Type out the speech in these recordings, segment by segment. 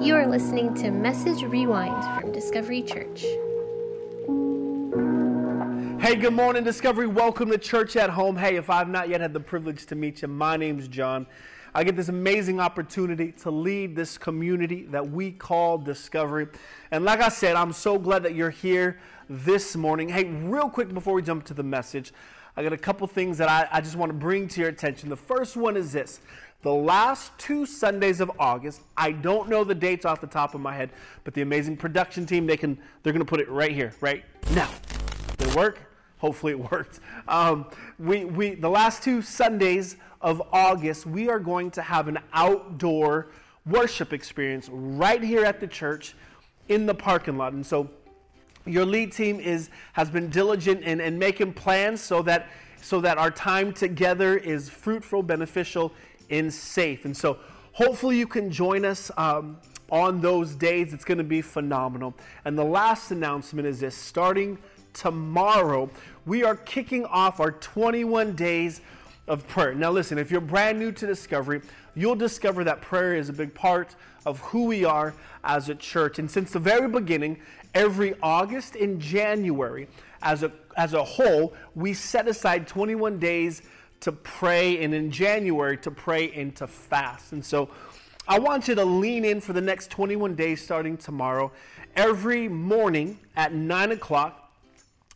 You are listening to Message Rewind from Discovery Church. Hey, good morning, Discovery. Welcome to Church at Home. Hey, if I've not yet had the privilege to meet you, my name's John. I get this amazing opportunity to lead this community that we call Discovery. And like I said, I'm so glad that you're here this morning. Hey, real quick before we jump to the message, I got a couple things that I, I just want to bring to your attention. The first one is this the last two Sundays of August. I don't know the dates off the top of my head, but the amazing production team they can they're going to put it right here, right now. Did it work? Hopefully it worked. Um, we we the last two Sundays of August we are going to have an outdoor worship experience right here at the church in the parking lot, and so your lead team is has been diligent in, in making plans so that so that our time together is fruitful, beneficial, and safe. And so hopefully you can join us um, on those days. It's going to be phenomenal. And the last announcement is this starting tomorrow, we are kicking off our 21 days of prayer. Now, listen, if you're brand new to Discovery, you'll discover that prayer is a big part of who we are as a church. And since the very beginning, every August and January, as a, as a whole, we set aside 21 days to pray, and in January to pray and to fast. And so I want you to lean in for the next 21 days starting tomorrow. Every morning at 9 o'clock,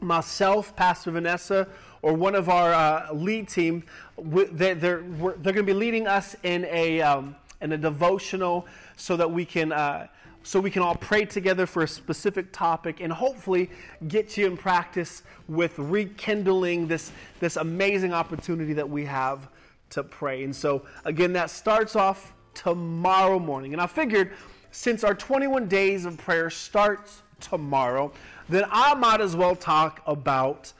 myself, Pastor Vanessa, or one of our uh, lead team, they're, they're, they're going to be leading us in a, um, in a devotional so that we can. Uh, so we can all pray together for a specific topic and hopefully get you in practice with rekindling this, this amazing opportunity that we have to pray. And so, again, that starts off tomorrow morning. And I figured since our 21 days of prayer starts tomorrow, then I might as well talk about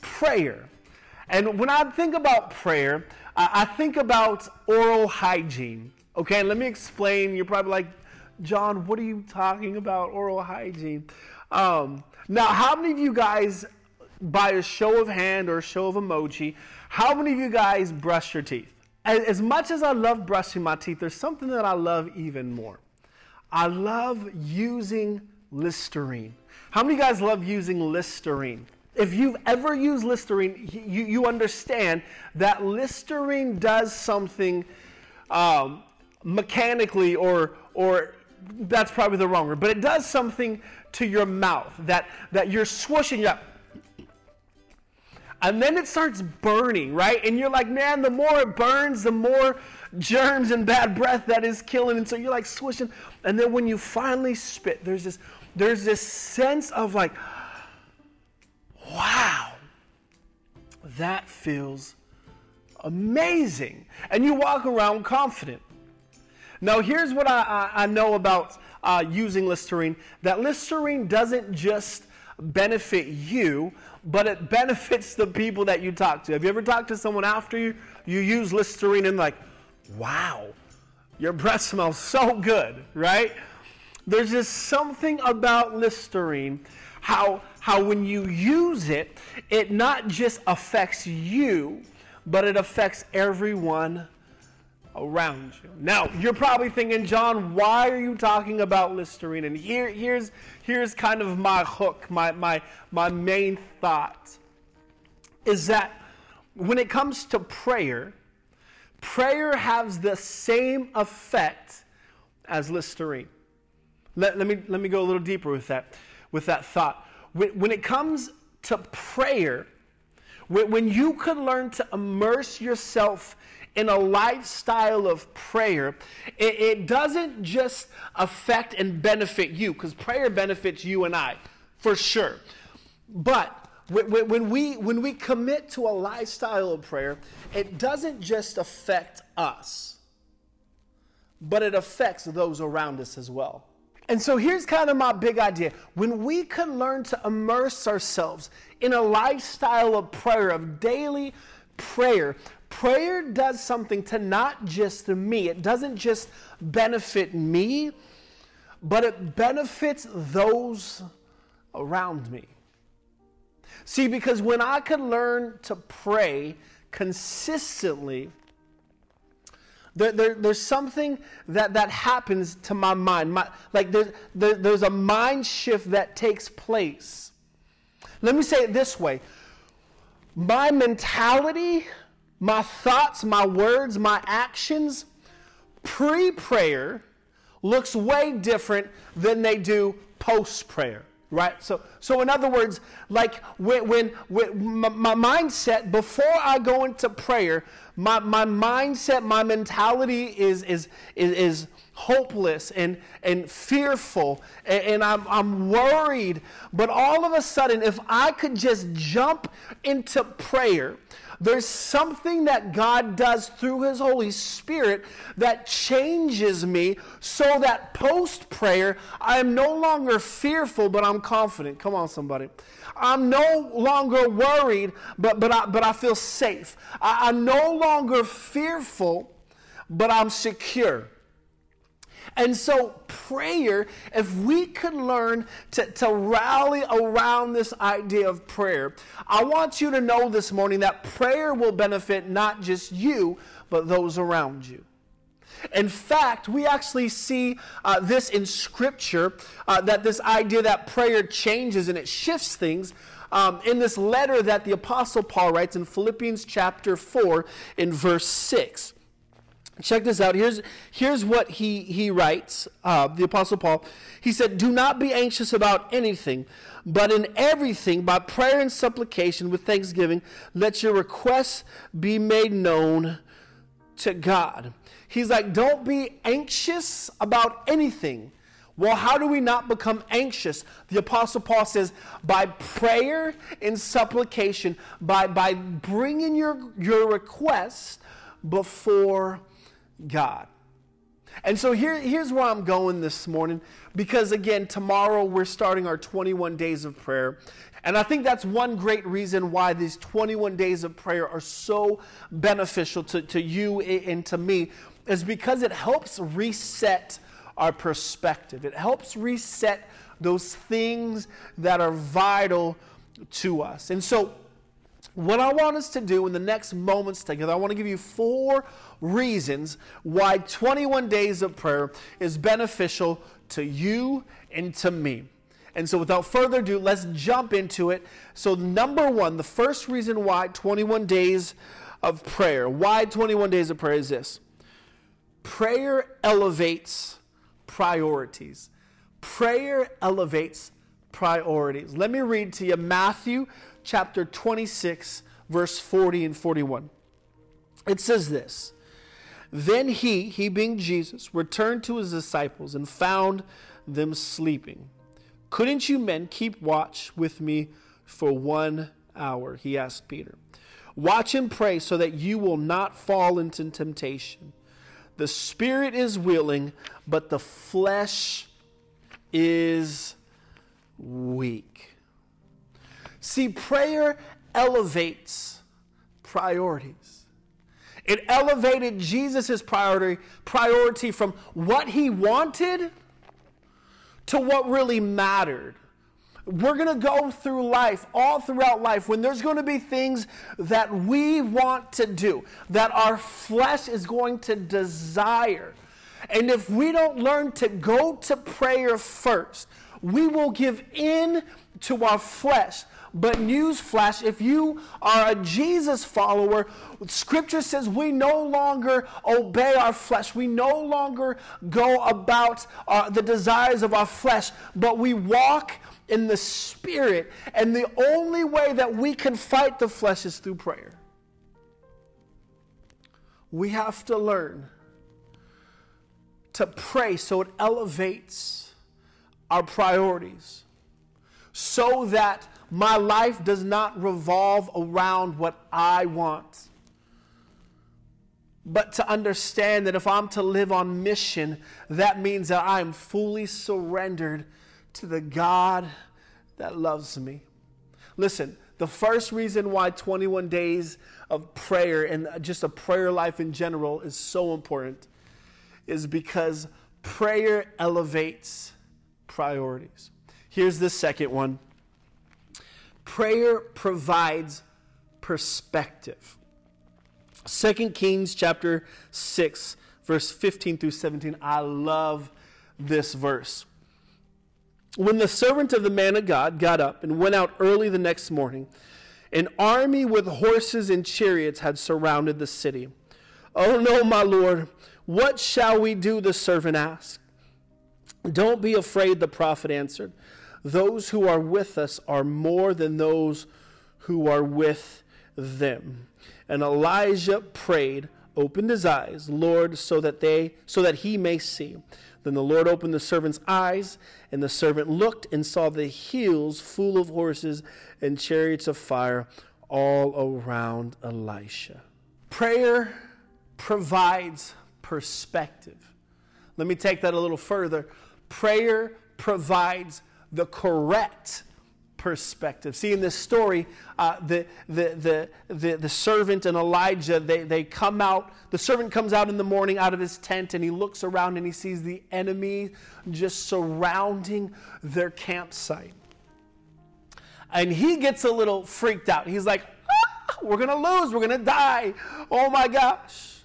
prayer. And when I think about prayer, I think about oral hygiene. Okay, let me explain. You're probably like, John, what are you talking about? Oral hygiene. Um, now, how many of you guys, by a show of hand or a show of emoji, how many of you guys brush your teeth? As, as much as I love brushing my teeth, there's something that I love even more. I love using Listerine. How many of you guys love using Listerine? If you've ever used Listerine, you, you understand that Listerine does something um, mechanically or, or that's probably the wrong word, but it does something to your mouth that, that you're swooshing up. And then it starts burning, right? And you're like, man, the more it burns, the more germs and bad breath that is killing. And so you're like swishing. And then when you finally spit, there's this, there's this sense of like, wow, that feels amazing. And you walk around confident. Now, here's what I, I, I know about uh, using Listerine that Listerine doesn't just benefit you, but it benefits the people that you talk to. Have you ever talked to someone after you, you use Listerine and, like, wow, your breath smells so good, right? There's just something about Listerine, how, how when you use it, it not just affects you, but it affects everyone around you. Now, you're probably thinking, John, why are you talking about Listerine? And here, here's, here's kind of my hook, my, my, my main thought is that when it comes to prayer, prayer has the same effect as Listerine. Let, let, me, let me go a little deeper with that, with that thought. When, when it comes to prayer, when, when you can learn to immerse yourself in a lifestyle of prayer, it, it doesn't just affect and benefit you, because prayer benefits you and I, for sure. But when we, when we commit to a lifestyle of prayer, it doesn't just affect us, but it affects those around us as well. And so here's kind of my big idea. When we can learn to immerse ourselves in a lifestyle of prayer, of daily prayer, prayer does something to not just me. It doesn't just benefit me, but it benefits those around me. See, because when I can learn to pray consistently, There, there, there's something that, that happens to my mind. My, like there, there, there's a mind shift that takes place. Let me say it this way my mentality, my thoughts, my words, my actions pre prayer looks way different than they do post prayer right? So so in other words like when, when, when my, my, mindset before i go into prayer my, my mindset my mentality is is is, is hopeless and and fearful and, and I'm, I'm worried. But all of a sudden if i could just jump into prayer there's something that God does through His Holy Spirit that changes me so that post prayer, I am no longer fearful, but I'm confident. Come on, somebody. I'm no longer worried, but, but, I, but I feel safe. I, I'm no longer fearful, but I'm secure. And so, prayer, if we could learn to, to rally around this idea of prayer, I want you to know this morning that prayer will benefit not just you, but those around you. In fact, we actually see uh, this in Scripture uh, that this idea that prayer changes and it shifts things. Um, in this letter that the Apostle Paul writes in Philippians chapter 4, in verse 6. Check this out. Here's, here's what he, he writes, uh, the Apostle Paul. He said, Do not be anxious about anything, but in everything, by prayer and supplication with thanksgiving, let your requests be made known to God. He's like, Don't be anxious about anything. Well, how do we not become anxious? The Apostle Paul says, by prayer and supplication, by, by bringing your, your request before God. And so here, here's where I'm going this morning because, again, tomorrow we're starting our 21 days of prayer. And I think that's one great reason why these 21 days of prayer are so beneficial to, to you and to me, is because it helps reset our perspective. It helps reset those things that are vital to us. And so, what I want us to do in the next moments together, I want to give you four reasons why 21 days of prayer is beneficial to you and to me. And so, without further ado, let's jump into it. So, number one, the first reason why 21 days of prayer, why 21 days of prayer is this prayer elevates priorities. Prayer elevates priorities. Let me read to you Matthew chapter 26, verse 40 and 41. It says this Then he, he being Jesus, returned to his disciples and found them sleeping. Couldn't you men keep watch with me for one hour? He asked Peter. Watch and pray so that you will not fall into temptation. The spirit is willing, but the flesh is weak. See, prayer elevates priorities. It elevated Jesus' priority, priority from what he wanted to what really mattered. We're going to go through life, all throughout life, when there's going to be things that we want to do, that our flesh is going to desire. And if we don't learn to go to prayer first, we will give in to our flesh. But newsflash, if you are a Jesus follower, Scripture says we no longer obey our flesh. We no longer go about uh, the desires of our flesh, but we walk in the Spirit. And the only way that we can fight the flesh is through prayer. We have to learn to pray so it elevates our priorities so that my life does not revolve around what I want. But to understand that if I'm to live on mission, that means that I am fully surrendered to the God that loves me. Listen, the first reason why 21 days of prayer and just a prayer life in general is so important is because prayer elevates priorities. Here's the second one prayer provides perspective. 2 Kings chapter 6 verse 15 through 17. I love this verse. When the servant of the man of God got up and went out early the next morning, an army with horses and chariots had surrounded the city. Oh no, my Lord, what shall we do? The servant asked. Don't be afraid, the prophet answered. Those who are with us are more than those who are with them. And Elijah prayed, opened his eyes, Lord, so that they so that he may see. Then the Lord opened the servant's eyes, and the servant looked and saw the hills full of horses and chariots of fire all around Elisha. Prayer provides perspective. Let me take that a little further. Prayer provides the correct perspective. See, in this story, uh, the, the, the, the, the servant and Elijah, they, they come out, the servant comes out in the morning out of his tent and he looks around and he sees the enemy just surrounding their campsite. And he gets a little freaked out. He's like, ah, we're going to lose, we're going to die. Oh my gosh.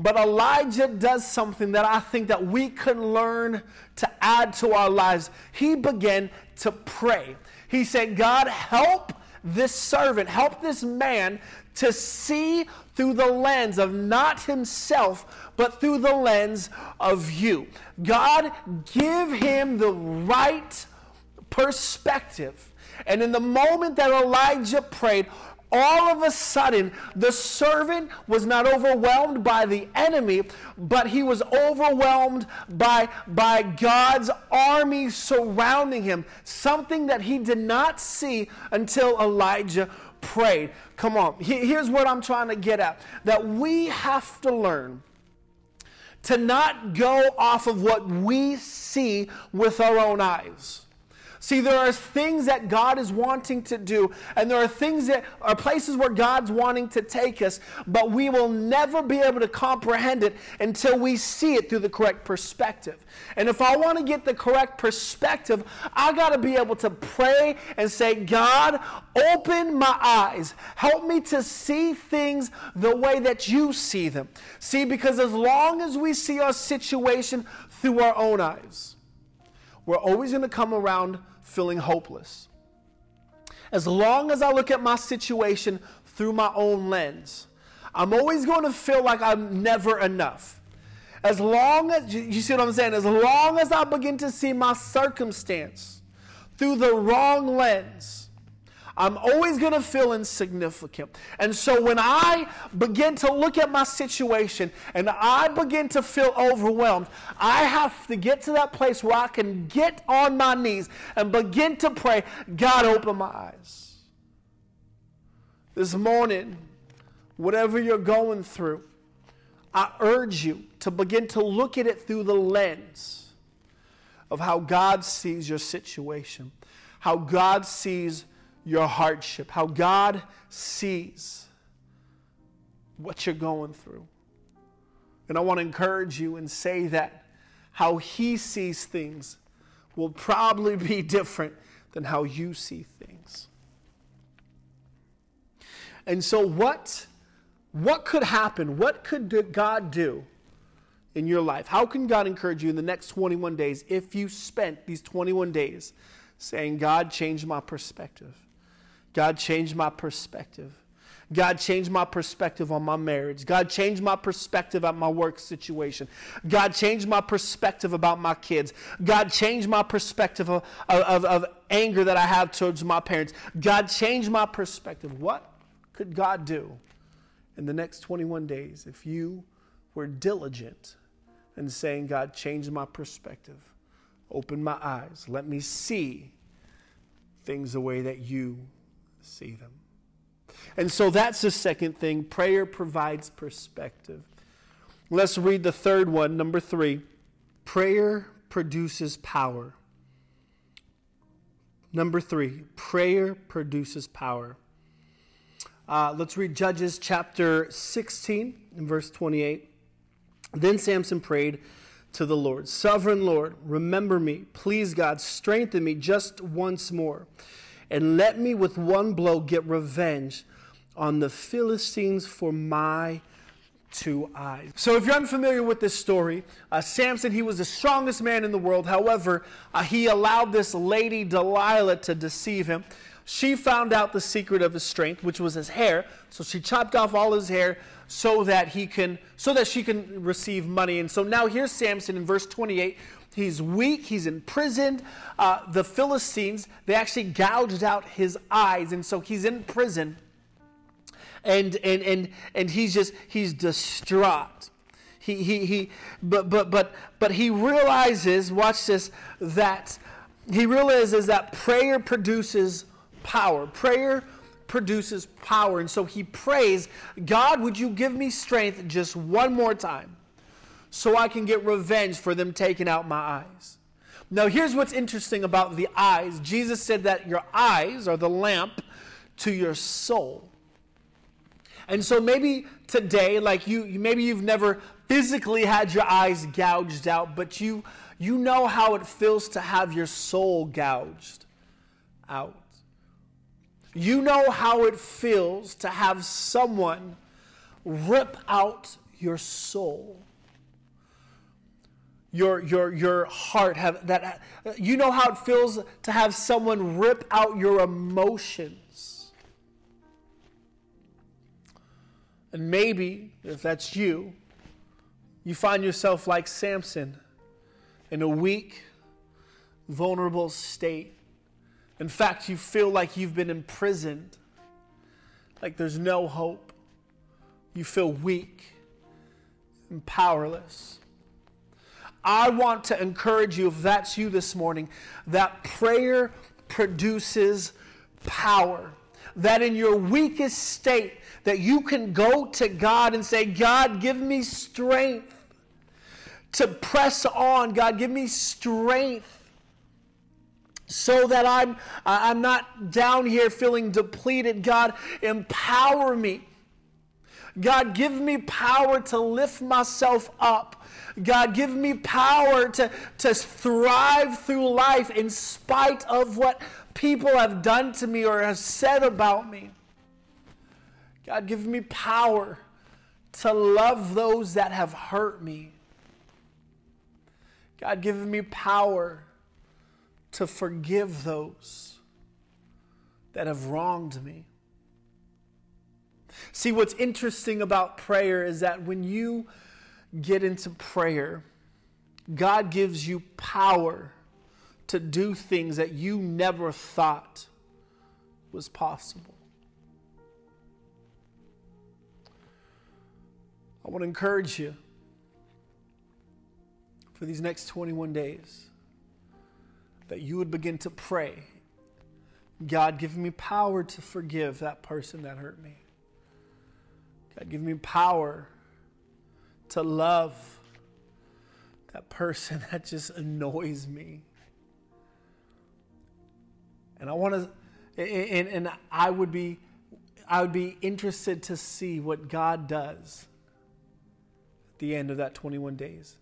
But Elijah does something that I think that we can learn to add to our lives. He began to pray. He said, God, help this servant, help this man to see through the lens of not himself, but through the lens of you. God, give him the right perspective. And in the moment that Elijah prayed, all of a sudden, the servant was not overwhelmed by the enemy, but he was overwhelmed by, by God's army surrounding him. Something that he did not see until Elijah prayed. Come on, here's what I'm trying to get at that we have to learn to not go off of what we see with our own eyes. See, there are things that God is wanting to do, and there are things that are places where God's wanting to take us, but we will never be able to comprehend it until we see it through the correct perspective. And if I want to get the correct perspective, I got to be able to pray and say, God, open my eyes. Help me to see things the way that you see them. See, because as long as we see our situation through our own eyes, we're always going to come around feeling hopeless. As long as I look at my situation through my own lens, I'm always going to feel like I'm never enough. As long as, you see what I'm saying? As long as I begin to see my circumstance through the wrong lens, I'm always going to feel insignificant. And so when I begin to look at my situation and I begin to feel overwhelmed, I have to get to that place where I can get on my knees and begin to pray, God, open my eyes. This morning, whatever you're going through, I urge you to begin to look at it through the lens of how God sees your situation, how God sees your hardship, how God sees what you're going through. And I want to encourage you and say that how He sees things will probably be different than how you see things. And so, what, what could happen? What could God do in your life? How can God encourage you in the next 21 days if you spent these 21 days saying, God, change my perspective? God changed my perspective. God changed my perspective on my marriage. God changed my perspective at my work situation. God changed my perspective about my kids. God changed my perspective of, of, of, anger that I have towards my parents. God changed my perspective. What could God do in the next 21 days if you were diligent in saying, God, change my perspective, open my eyes, let me see things the way that you see them. And so that's the second thing. Prayer provides perspective. Let's read the third one, number three. Prayer produces power. Number three, prayer produces power. Uh, let's read Judges chapter 16 and verse 28. Then Samson prayed to the Lord Sovereign Lord, remember me. Please, God, strengthen me just once more and let me with one blow get revenge on the Philistines for my two eyes. So, if you're unfamiliar with this story, uh, Samson, he was the strongest man in the world. However, uh, he allowed this lady Delilah to deceive him. She found out the secret of his strength, which was his hair. So she chopped off all his hair so that he can, so that she can receive money. And so now here's Samson in verse 28. He's weak. He's imprisoned. Uh, the Philistines, they actually gouged out his eyes. And so he's in prison and and and and he's just he's distraught he he he but but but but he realizes watch this that he realizes that prayer produces power prayer produces power and so he prays god would you give me strength just one more time so i can get revenge for them taking out my eyes now here's what's interesting about the eyes jesus said that your eyes are the lamp to your soul and so maybe today, like you, maybe you've never physically had your eyes gouged out, but you, you know how it feels to have your soul gouged out. You know how it feels to have someone rip out your soul. Your, your, your heart have that uh, you know how it feels to have someone rip out your emotions And maybe, if that's you, you find yourself like Samson in a weak, vulnerable state. In fact, you feel like you've been imprisoned, like there's no hope. You feel weak and powerless. I want to encourage you, if that's you this morning, that prayer produces power. That in your weakest state, that you can go to God and say, God, give me strength to press on. God, give me strength so that I'm, I'm not down here feeling depleted. God, empower me. God, give me power to lift myself up. God, give me power to, to thrive through life in spite of what people have done to me or have said about me. God, give me power to love those that have hurt me. God, give me power to forgive those that have wronged me. See, what's interesting about prayer is that when you get into prayer, God gives you power to do things that you never thought was possible. I want to encourage you for these next 21 days that you would begin to pray God, give me power to forgive that person that hurt me. God, give me power to love that person that just annoys me. And I want to, and, and I would be, I would be interested to see what God does at the end of that 21 days.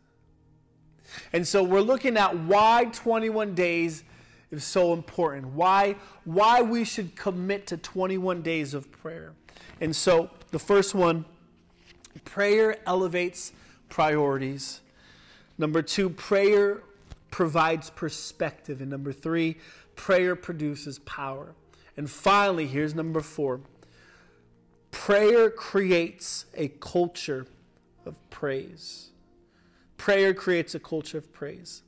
And so we're looking at why 21 days is so important. Why why we should commit to 21 days of prayer. And so the first one prayer elevates priorities. Number 2 prayer provides perspective and number 3 prayer produces power. And finally, here's number 4. Prayer creates a culture of praise. Prayer creates a culture of praise.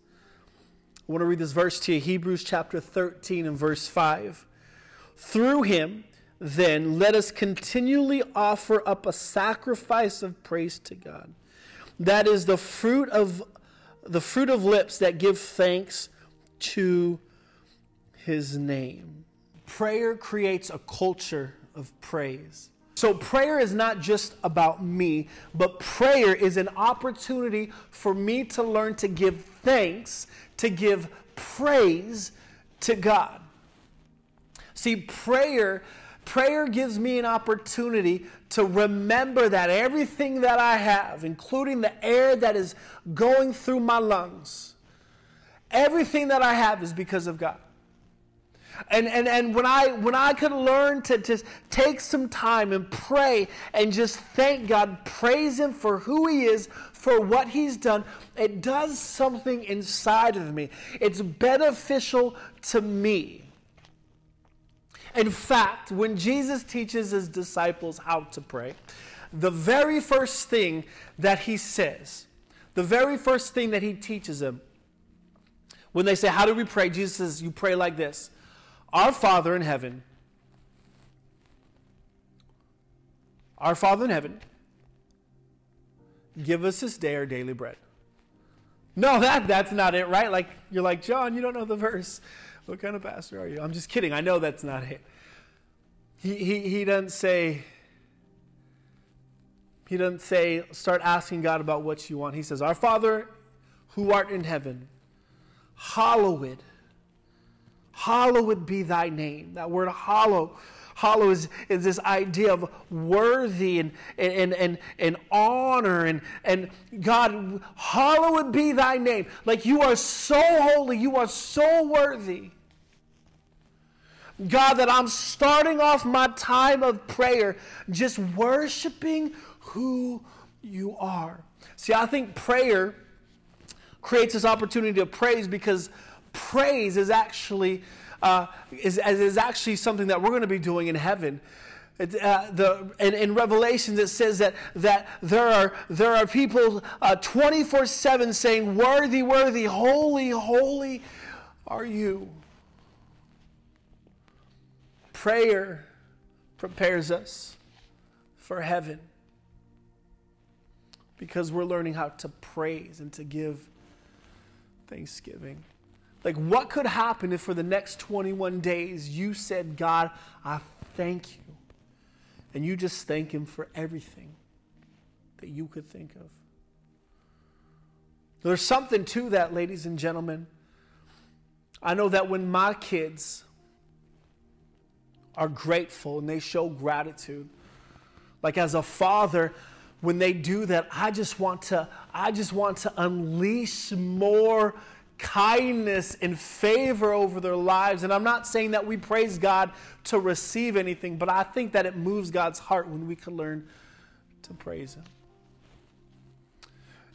I want to read this verse to you Hebrews chapter 13 and verse 5. Through him, then, let us continually offer up a sacrifice of praise to God. That is the fruit of the fruit of lips that give thanks to his name. Prayer creates a culture of praise. So, prayer is not just about me, but prayer is an opportunity for me to learn to give thanks, to give praise to God. See, prayer prayer gives me an opportunity to remember that everything that I have, including the air that is going through my lungs, everything that I have is because of God. And, and, and when, I, when I could learn to just take some time and pray and just thank God, praise Him for who He is, for what He's done, it does something inside of me. It's beneficial to me. In fact, when Jesus teaches His disciples how to pray, the very first thing that He says, the very first thing that He teaches them, when they say, How do we pray? Jesus says, You pray like this Our Father in heaven, our Father in heaven, give us this day our daily bread. No, that, that's not it, right? Like, you're like, John, you don't know the verse. What kind of pastor are you? I'm just kidding. I know that's not it. He, he, he doesn't say, he doesn't say, start asking God about what you want. He says, Our Father who art in heaven, hallowed, hallowed be thy name. That word hallow, hallow is, is this idea of worthy and, and, and, and honor. And, and God, hallowed be thy name. Like you are so holy, you are so worthy. God, that I'm starting off my time of prayer just worshiping who you are. See, I think prayer creates this opportunity of praise because praise is actually uh, is, is actually something that we're going to be doing in heaven. It, uh, the, in, in Revelations, it says that, that there, are, there are people 24 uh, 7 saying, Worthy, worthy, holy, holy are you. Prayer prepares us for heaven because we're learning how to praise and to give thanksgiving. Like, what could happen if for the next 21 days you said, God, I thank you, and you just thank Him for everything that you could think of? There's something to that, ladies and gentlemen. I know that when my kids are grateful and they show gratitude, like as a father, when they do that, I just want to, I just want to unleash more kindness and favor over their lives. And I'm not saying that we praise God to receive anything, but I think that it moves God's heart when we can learn to praise Him.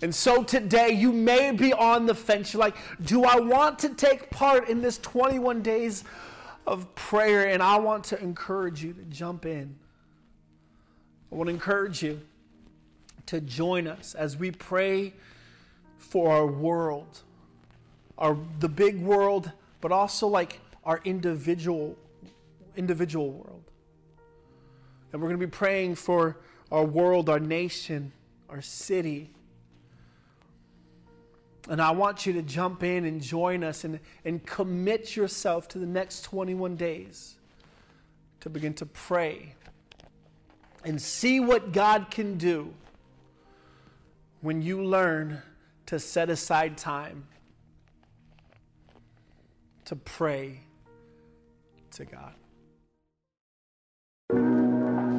And so today, you may be on the fence. You're like, do I want to take part in this 21 days of prayer? And I want to encourage you to jump in. I want to encourage you to join us as we pray for our world, our the big world, but also like our individual individual world. And we're going to be praying for our world, our nation, our city. And I want you to jump in and join us and, and commit yourself to the next 21 days to begin to pray and see what God can do when you learn to set aside time to pray to God.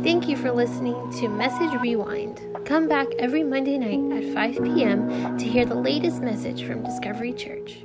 Thank you for listening to Message Rewind. Come back every Monday night at 5 p.m. to hear the latest message from Discovery Church.